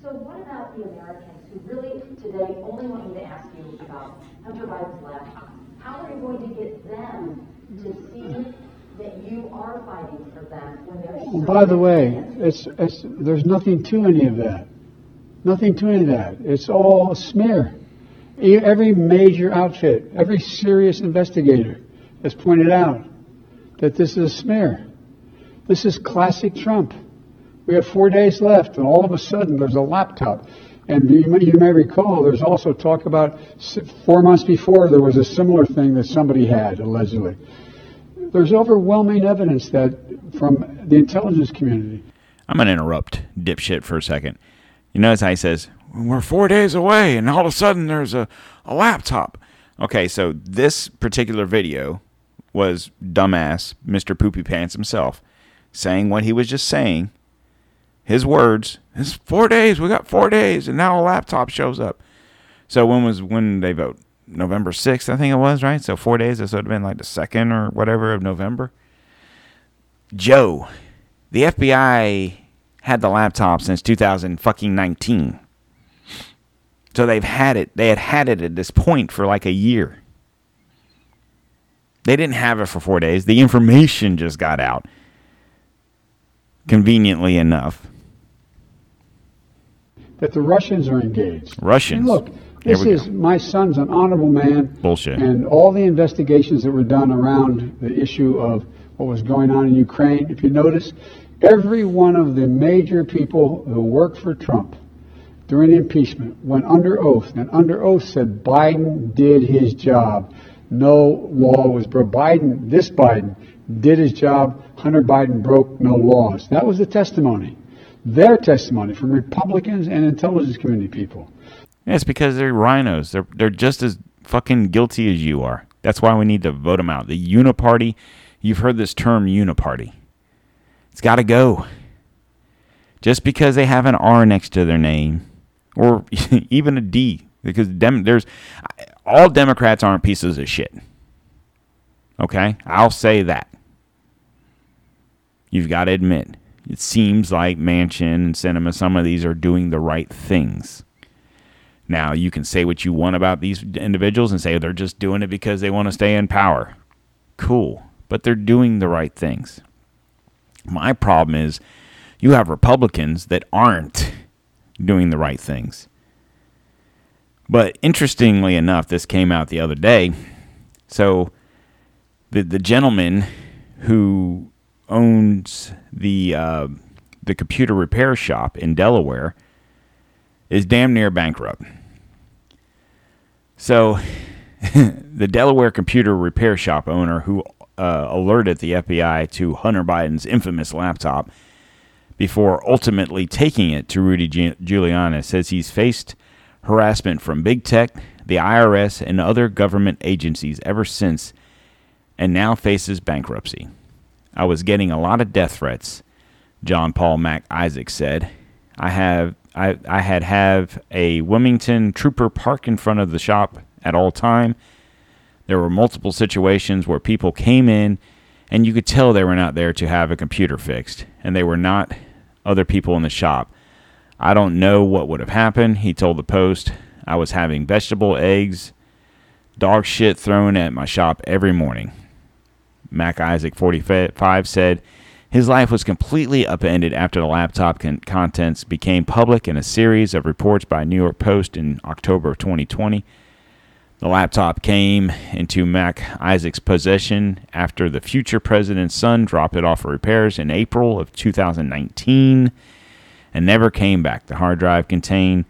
So what about the Americans who really today only want me to ask you about Hunter Biden's laptop? How are you going to get them to see that you are fighting for them Well, by the way, it's, it's, there's nothing to any of that. Nothing to any of that. It's all a smear. Every major outfit, every serious investigator has pointed out that this is a smear. This is classic Trump. We have four days left, and all of a sudden there's a laptop. And you may, you may recall there's also talk about four months before there was a similar thing that somebody had, allegedly. There's overwhelming evidence that from the intelligence community. I'm gonna interrupt dipshit for a second. You notice how he says we're four days away, and all of a sudden there's a, a laptop. Okay, so this particular video was dumbass Mr. Poopy Pants himself saying what he was just saying. His words. It's four days. We got four days, and now a laptop shows up. So when was when did they vote? November sixth, I think it was, right? So four days. This would have been like the second or whatever of November. Joe, the FBI had the laptop since 2000 fucking 19. So they've had it. They had had it at this point for like a year. They didn't have it for four days. The information just got out. Conveniently enough. that the Russians are engaged. Russians. And look, this we is my son's an honorable man. Bullshit. And all the investigations that were done around the issue of what was going on in Ukraine, if you notice, every one of the major people who worked for Trump during the impeachment went under oath, and under oath said Biden did his job. No law was broke. Biden, this Biden, did his job. Hunter Biden broke no laws. That was the testimony. Their testimony from Republicans and intelligence community people. Yeah, it's because they're RINOs. They're they're just as fucking guilty as you are. That's why we need to vote them out. The uniparty. You've heard this term uniparty. It's got to go. Just because they have an R next to their name, or even a D, because dem- there's all Democrats aren't pieces of shit. Okay, I'll say that. You've got to admit, it seems like Manchin and Sinema, some of these are doing the right things. Now, you can say what you want about these individuals and say they're just doing it because they want to stay in power. Cool. But they're doing the right things. My problem is you have Republicans that aren't doing the right things. But interestingly enough, this came out the other day. So the the gentleman who owns the uh, the computer repair shop in Delaware is damn near bankrupt. So, the Delaware computer repair shop owner who uh, alerted the FBI to Hunter Biden's infamous laptop before ultimately taking it to Rudy Giuliani says he's faced harassment from big tech, the IRS, and other government agencies ever since, and now faces bankruptcy. I was getting a lot of death threats, John Paul Mac Isaac said. I have I, I had have a Wilmington trooper park in front of the shop at all time. There were multiple situations where people came in and you could tell they were not there to have a computer fixed and they were not other people in the shop. I don't know what would have happened, he told the Post. I was having vegetable eggs, dog shit thrown at my shop every morning. Mac Isaac 45 said his life was completely upended after the laptop con- contents became public in a series of reports by New York Post in October of 2020. The laptop came into Mac Isaac's possession after the future president's son dropped it off for repairs in April of 2019 and never came back. The hard drive contained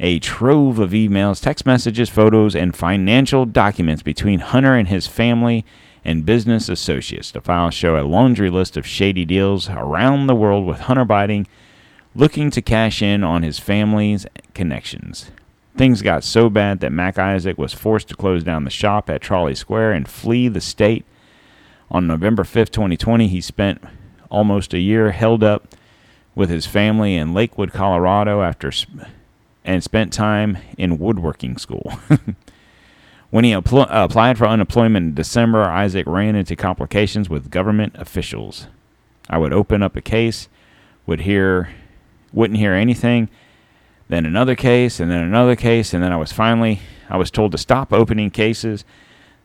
a trove of emails, text messages, photos, and financial documents between Hunter and his family and business associates. The files show a laundry list of shady deals around the world with Hunter Biden looking to cash in on his family's connections. Things got so bad that Mac Isaac was forced to close down the shop at Trolley Square and flee the state. On November 5th, 2020, he spent almost a year held up with his family in Lakewood, Colorado after sp- and spent time in woodworking school. When he uh, applied for unemployment in December, Isaac ran into complications with government officials. I would open up a case, would hear, wouldn't hear anything, then another case, and then another case, and then I was finally, I was told to stop opening cases.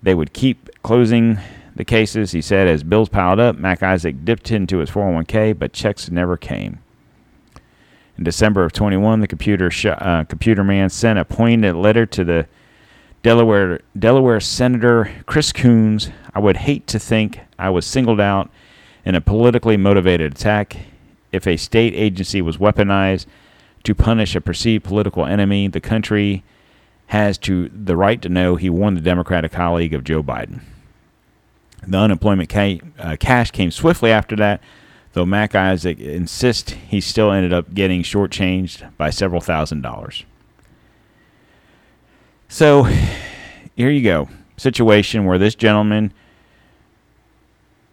They would keep closing the cases. He said as bills piled up, Mac Isaac dipped into his 401k, but checks never came. In December of 21, the computer sh- uh, computer man sent a poignant letter to the Delaware Delaware Senator Chris Coons. I would hate to think I was singled out in a politically motivated attack. If a state agency was weaponized to punish a perceived political enemy, the country has to the right to know he warned the Democratic colleague of Joe Biden. The unemployment ca- uh, cash came swiftly after that, though Mac Isaac insists he still ended up getting shortchanged by several thousand dollars. So here you go. Situation where this gentleman,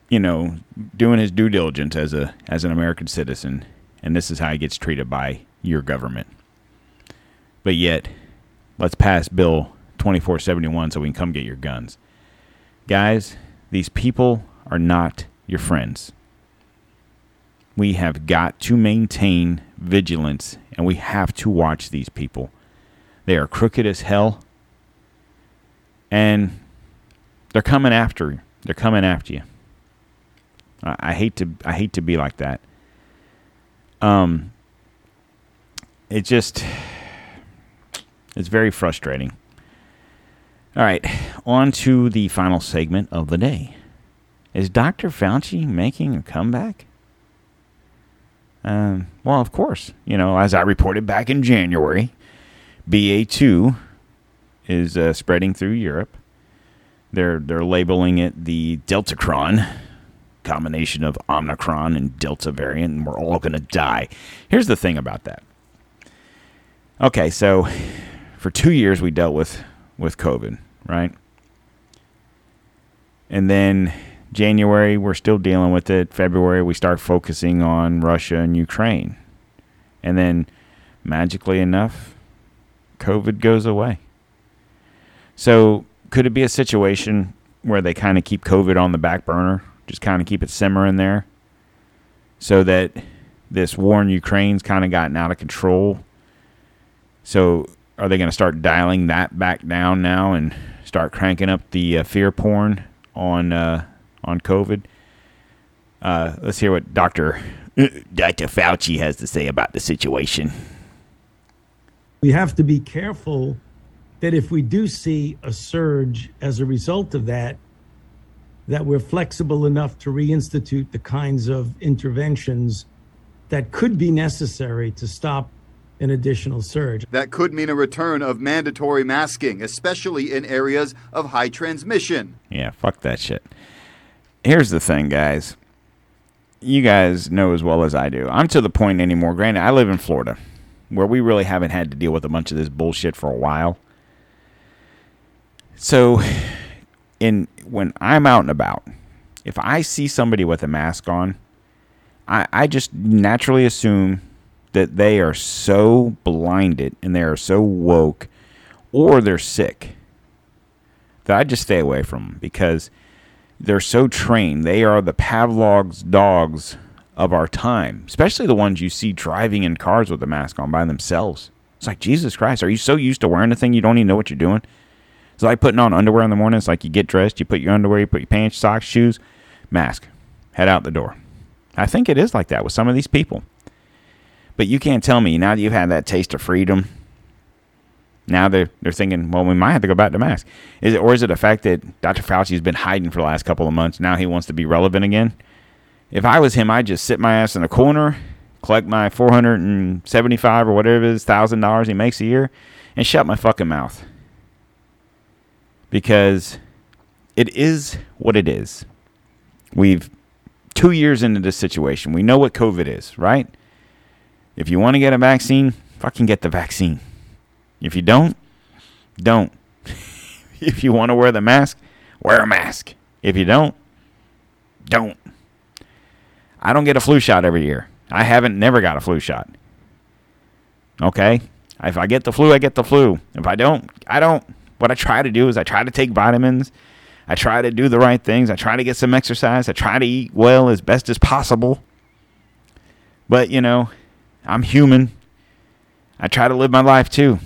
you know, doing his due diligence as a as an American citizen, and this is how he gets treated by your government. But yet, let's pass Bill 2471 so we can come get your guns. Guys, these people are not your friends. We have got to maintain vigilance and we have to watch these people. They are crooked as hell. And they're coming after you. They're coming after you. I, I hate to I hate to be like that. Um it just it's very frustrating. All right, on to the final segment of the day. Is Dr. Fauci making a comeback? Um, well, of course. You know, as I reported back in January, BA2 is uh, spreading through Europe. They're they're labeling it the Delta Deltacron, combination of Omicron and Delta variant, and we're all going to die. Here's the thing about that. Okay, so for two years we dealt with with COVID, right? And then January we're still dealing with it. February we start focusing on Russia and Ukraine. And then magically enough, COVID goes away. So could it be a situation where they kind of keep COVID on the back burner, just kind of keep it simmering there, so that this war in Ukraine's kind of gotten out of control? So are they going to start dialing that back down now and start cranking up the uh, fear porn on uh, on COVID? Uh, let's hear what Doctor Dr. Fauci has to say about the situation. We have to be careful that if we do see a surge as a result of that, that we're flexible enough to reinstitute the kinds of interventions that could be necessary to stop an additional surge. That could mean a return of mandatory masking, especially in areas of high transmission. Yeah, fuck that shit. Here's the thing, guys. You guys know as well as I do. I'm to the point anymore. Granted, I live in Florida, where we really haven't had to deal with a bunch of this bullshit for a while. So, in when I'm out and about, if I see somebody with a mask on, I, I just naturally assume that they are so blinded and they are so woke or they're sick that I just stay away from them because they're so trained. They are the Pavlov's dogs of our time, especially the ones you see driving in cars with a mask on by themselves. It's like, Jesus Christ, are you so used to wearing the thing you don't even know what you're doing? It's like putting on underwear in the morning. It's like you get dressed, you put your underwear, you put your pants, socks, shoes, mask, head out the door. I think it is like that with some of these people. But you can't tell me now that you've had that taste of freedom. Now they're they're thinking, well, we might have to go back to mask. Is it or is it the fact that Dr. Fauci's been hiding for the last couple of months? Now he wants to be relevant again. If I was him, I'd just sit my ass in a corner, collect my four hundred and seventy-five or whatever it is thousand dollars he makes a year, and shut my fucking mouth. Because it is what it is. We've two years into this situation. We know what COVID is, right? If you want to get a vaccine, fucking get the vaccine. If you don't, don't. if you want to wear the mask, wear a mask. If you don't, don't. I don't get a flu shot every year. I haven't never got a flu shot. Okay? If I get the flu, I get the flu. If I don't, I don't. What I try to do is I try to take vitamins. I try to do the right things. I try to get some exercise. I try to eat well as best as possible. But, you know, I'm human. I try to live my life too.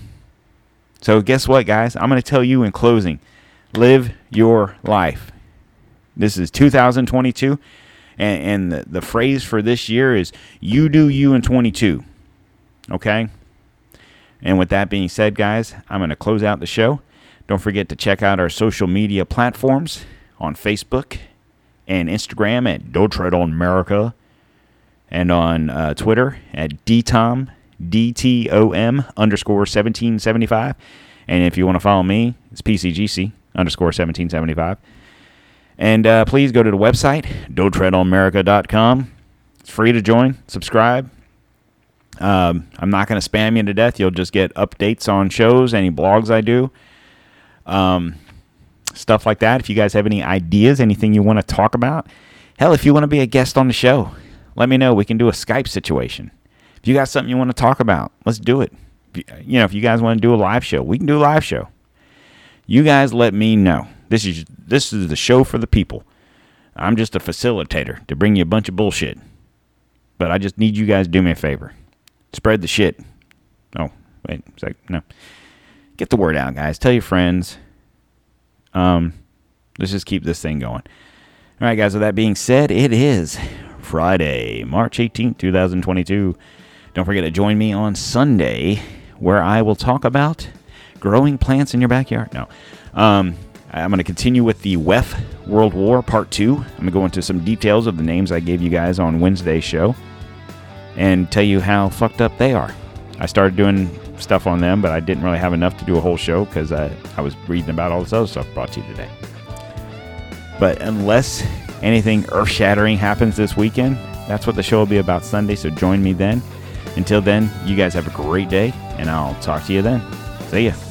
So, guess what, guys? I'm going to tell you in closing live your life. This is 2022. And, and the, the phrase for this year is you do you in 22. Okay? And with that being said, guys, I'm going to close out the show. Don't forget to check out our social media platforms on Facebook and Instagram at Don't Tread on America and on uh, Twitter at DTOM, D-T-O-M underscore 1775. And if you want to follow me, it's PCGC underscore 1775. And uh, please go to the website, don'ttreadonamerica.com. It's free to join, subscribe. Um, I'm not going to spam you to death. You'll just get updates on shows, any blogs I do, um, stuff like that. If you guys have any ideas, anything you want to talk about, hell, if you want to be a guest on the show, let me know. We can do a Skype situation. If you got something you want to talk about, let's do it. You, you know, if you guys want to do a live show, we can do a live show. You guys let me know. This is this is the show for the people. I'm just a facilitator to bring you a bunch of bullshit. But I just need you guys to do me a favor. Spread the shit. Oh, wait, sec. No. Get the word out, guys. Tell your friends. Um, let's just keep this thing going. All right, guys. With that being said, it is Friday, March 18th, 2022. Don't forget to join me on Sunday where I will talk about growing plants in your backyard. No. Um, I'm going to continue with the WEF World War Part 2. I'm going to go into some details of the names I gave you guys on Wednesday's show and tell you how fucked up they are. I started doing stuff on them, but I didn't really have enough to do a whole show because I, I was reading about all this other stuff brought to you today. But unless anything earth shattering happens this weekend, that's what the show will be about Sunday, so join me then. Until then, you guys have a great day, and I'll talk to you then. See ya.